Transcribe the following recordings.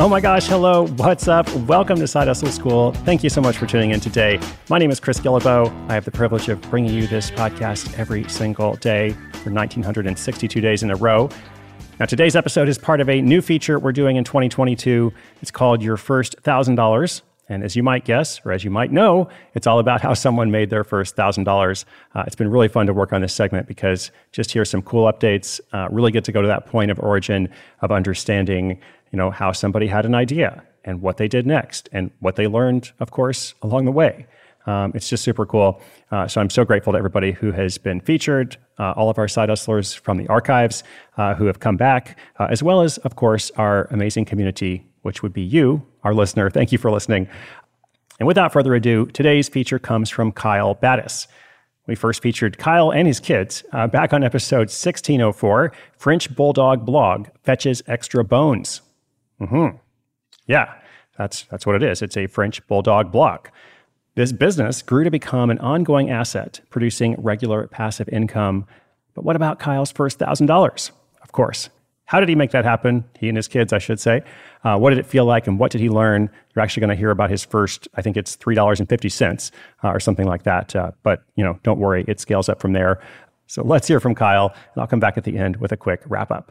Oh my gosh, hello, what's up? Welcome to Side Hustle School. Thank you so much for tuning in today. My name is Chris Guillebeau. I have the privilege of bringing you this podcast every single day for 1962 days in a row. Now, today's episode is part of a new feature we're doing in 2022. It's called Your First $1,000. And as you might guess, or as you might know, it's all about how someone made their first $1,000. Uh, it's been really fun to work on this segment because just hear some cool updates. Uh, really get to go to that point of origin of understanding you know, how somebody had an idea and what they did next and what they learned, of course, along the way. Um, it's just super cool. Uh, so I'm so grateful to everybody who has been featured, uh, all of our side hustlers from the archives uh, who have come back, uh, as well as, of course, our amazing community, which would be you, our listener. Thank you for listening. And without further ado, today's feature comes from Kyle Battis. We first featured Kyle and his kids uh, back on episode 1604 French Bulldog Blog Fetches Extra Bones. Mm-hmm. Yeah, that's, that's what it is. It's a French bulldog block. This business grew to become an ongoing asset, producing regular passive income. But what about Kyle's first $1,000? Of course. How did he make that happen? He and his kids, I should say. Uh, what did it feel like and what did he learn? You're actually going to hear about his first, I think it's $3.50 uh, or something like that. Uh, but, you know, don't worry, it scales up from there. So let's hear from Kyle, and I'll come back at the end with a quick wrap up.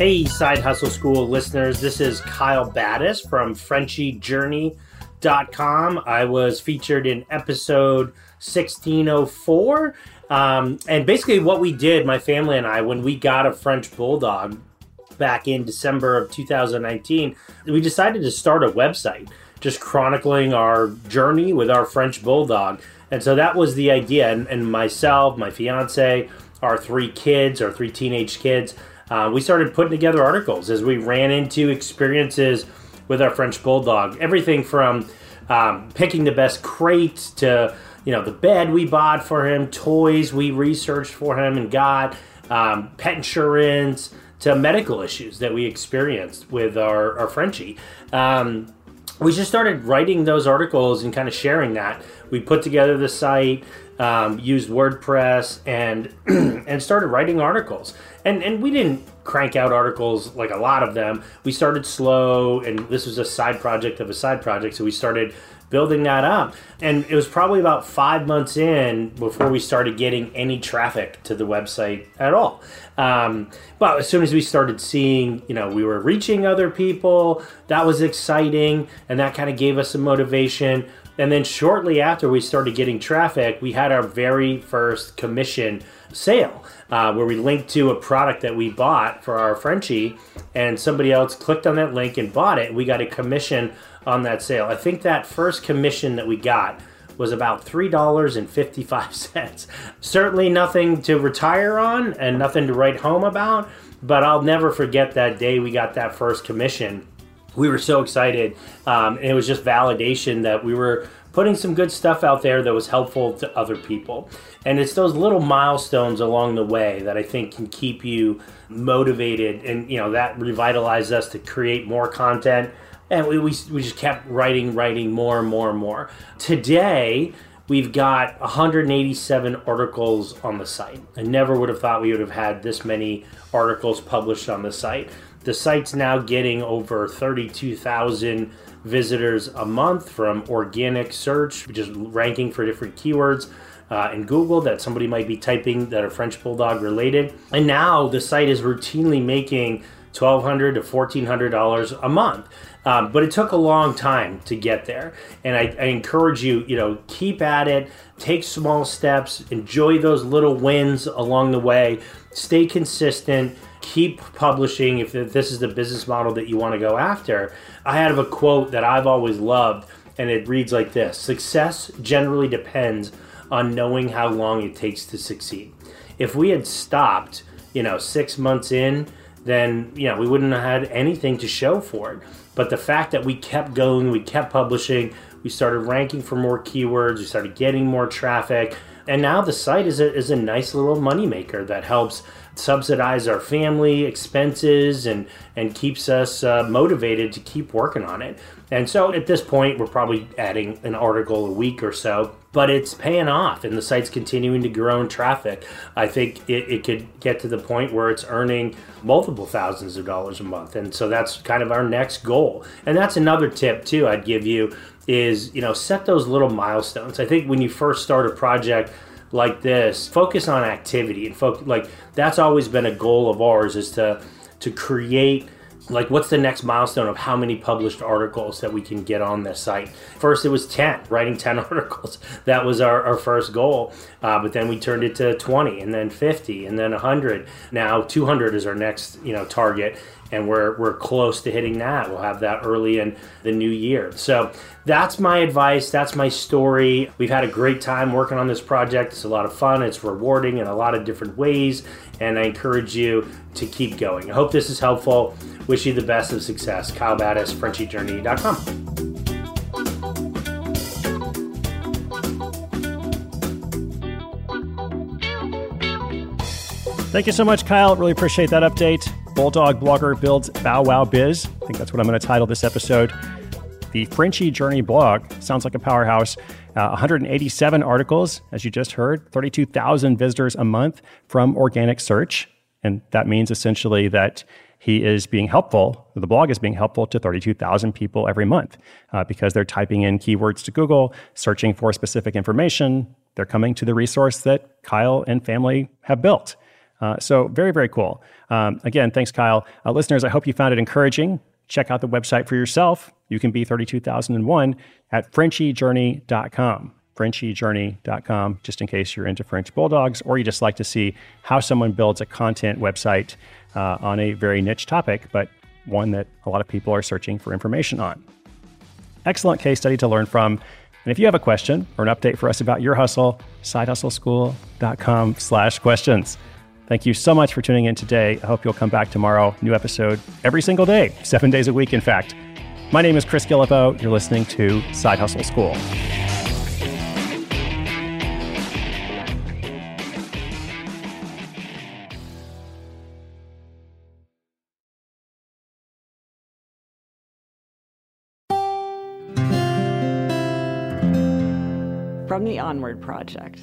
Hey, Side Hustle School listeners, this is Kyle Battis from FrenchieJourney.com. I was featured in episode 1604. Um, and basically, what we did, my family and I, when we got a French Bulldog, back in December of 2019, we decided to start a website just chronicling our journey with our French Bulldog. And so that was the idea. And, and myself, my fiance, our three kids, our three teenage kids, uh, we started putting together articles as we ran into experiences with our French Bulldog. Everything from um, picking the best crate to you know the bed we bought for him, toys we researched for him and got, um, pet insurance, to medical issues that we experienced with our, our Frenchie. Um, we just started writing those articles and kind of sharing that. We put together the site, um, used WordPress, and and started writing articles. And and we didn't crank out articles like a lot of them. We started slow, and this was a side project of a side project. So we started building that up. And it was probably about five months in before we started getting any traffic to the website at all. Um, but as soon as we started seeing, you know, we were reaching other people, that was exciting, and that kind of gave us some motivation. And then shortly after we started getting traffic, we had our very first commission sale uh, where we linked to a product that we bought for our Frenchie, and somebody else clicked on that link and bought it. We got a commission on that sale. I think that first commission that we got was about $3.55. Certainly nothing to retire on and nothing to write home about, but I'll never forget that day we got that first commission. We were so excited. Um, and it was just validation that we were putting some good stuff out there that was helpful to other people. And it's those little milestones along the way that I think can keep you motivated and you know that revitalized us to create more content and we, we, we just kept writing writing more and more and more today we've got 187 articles on the site i never would have thought we would have had this many articles published on the site the site's now getting over 32,000 visitors a month from organic search, just ranking for different keywords. Uh, in Google that somebody might be typing that are French Bulldog related. And now the site is routinely making 1,200 to $1,400 a month. Um, but it took a long time to get there. And I, I, encourage you, you know, keep at it, take small steps, enjoy those little wins along the way, stay consistent keep publishing if this is the business model that you want to go after. I have a quote that I've always loved, and it reads like this Success generally depends on knowing how long it takes to succeed. If we had stopped, you know, six months in, then, you know, we wouldn't have had anything to show for it. But the fact that we kept going, we kept publishing, we started ranking for more keywords, we started getting more traffic, and now the site is a, is a nice little moneymaker that helps subsidize our family expenses and and keeps us uh, motivated to keep working on it. And so at this point, we're probably adding an article a week or so, but it's paying off and the site's continuing to grow in traffic. I think it, it could get to the point where it's earning multiple thousands of dollars a month. And so that's kind of our next goal. And that's another tip, too, I'd give you is, you know, set those little milestones. I think when you first start a project, like this, focus on activity and focus like that's always been a goal of ours is to to create like what's the next milestone of how many published articles that we can get on this site? First it was 10 writing 10 articles. That was our, our first goal. Uh, but then we turned it to 20 and then 50 and then 100 now 200 is our next you know target and we're we're close to hitting that. We'll have that early in the new year. So that's my advice. That's my story. We've had a great time working on this project. It's a lot of fun. It's rewarding in a lot of different ways, and I encourage you to keep going. I hope this is helpful. Wish you the best of success. Kyle Battis, FrenchieJourney.com. Thank you so much, Kyle. Really appreciate that update. Bulldog blogger builds Bow Wow Biz. I think that's what I'm going to title this episode. The Frenchie Journey blog sounds like a powerhouse. Uh, 187 articles, as you just heard, 32,000 visitors a month from organic search. And that means essentially that he is being helpful, the blog is being helpful to 32,000 people every month uh, because they're typing in keywords to Google, searching for specific information. They're coming to the resource that Kyle and family have built. Uh, so, very, very cool. Um, again, thanks, Kyle. Uh, listeners, I hope you found it encouraging. Check out the website for yourself. You can be 32001 at FrenchieJourney.com. FrenchieJourney.com, just in case you're into French Bulldogs or you just like to see how someone builds a content website uh, on a very niche topic, but one that a lot of people are searching for information on. Excellent case study to learn from. And if you have a question or an update for us about your hustle, sidehustleschool.com slash questions. Thank you so much for tuning in today. I hope you'll come back tomorrow. New episode every single day, seven days a week, in fact. My name is Chris Guillebeau. You're listening to Side Hustle School. From the Onward Project.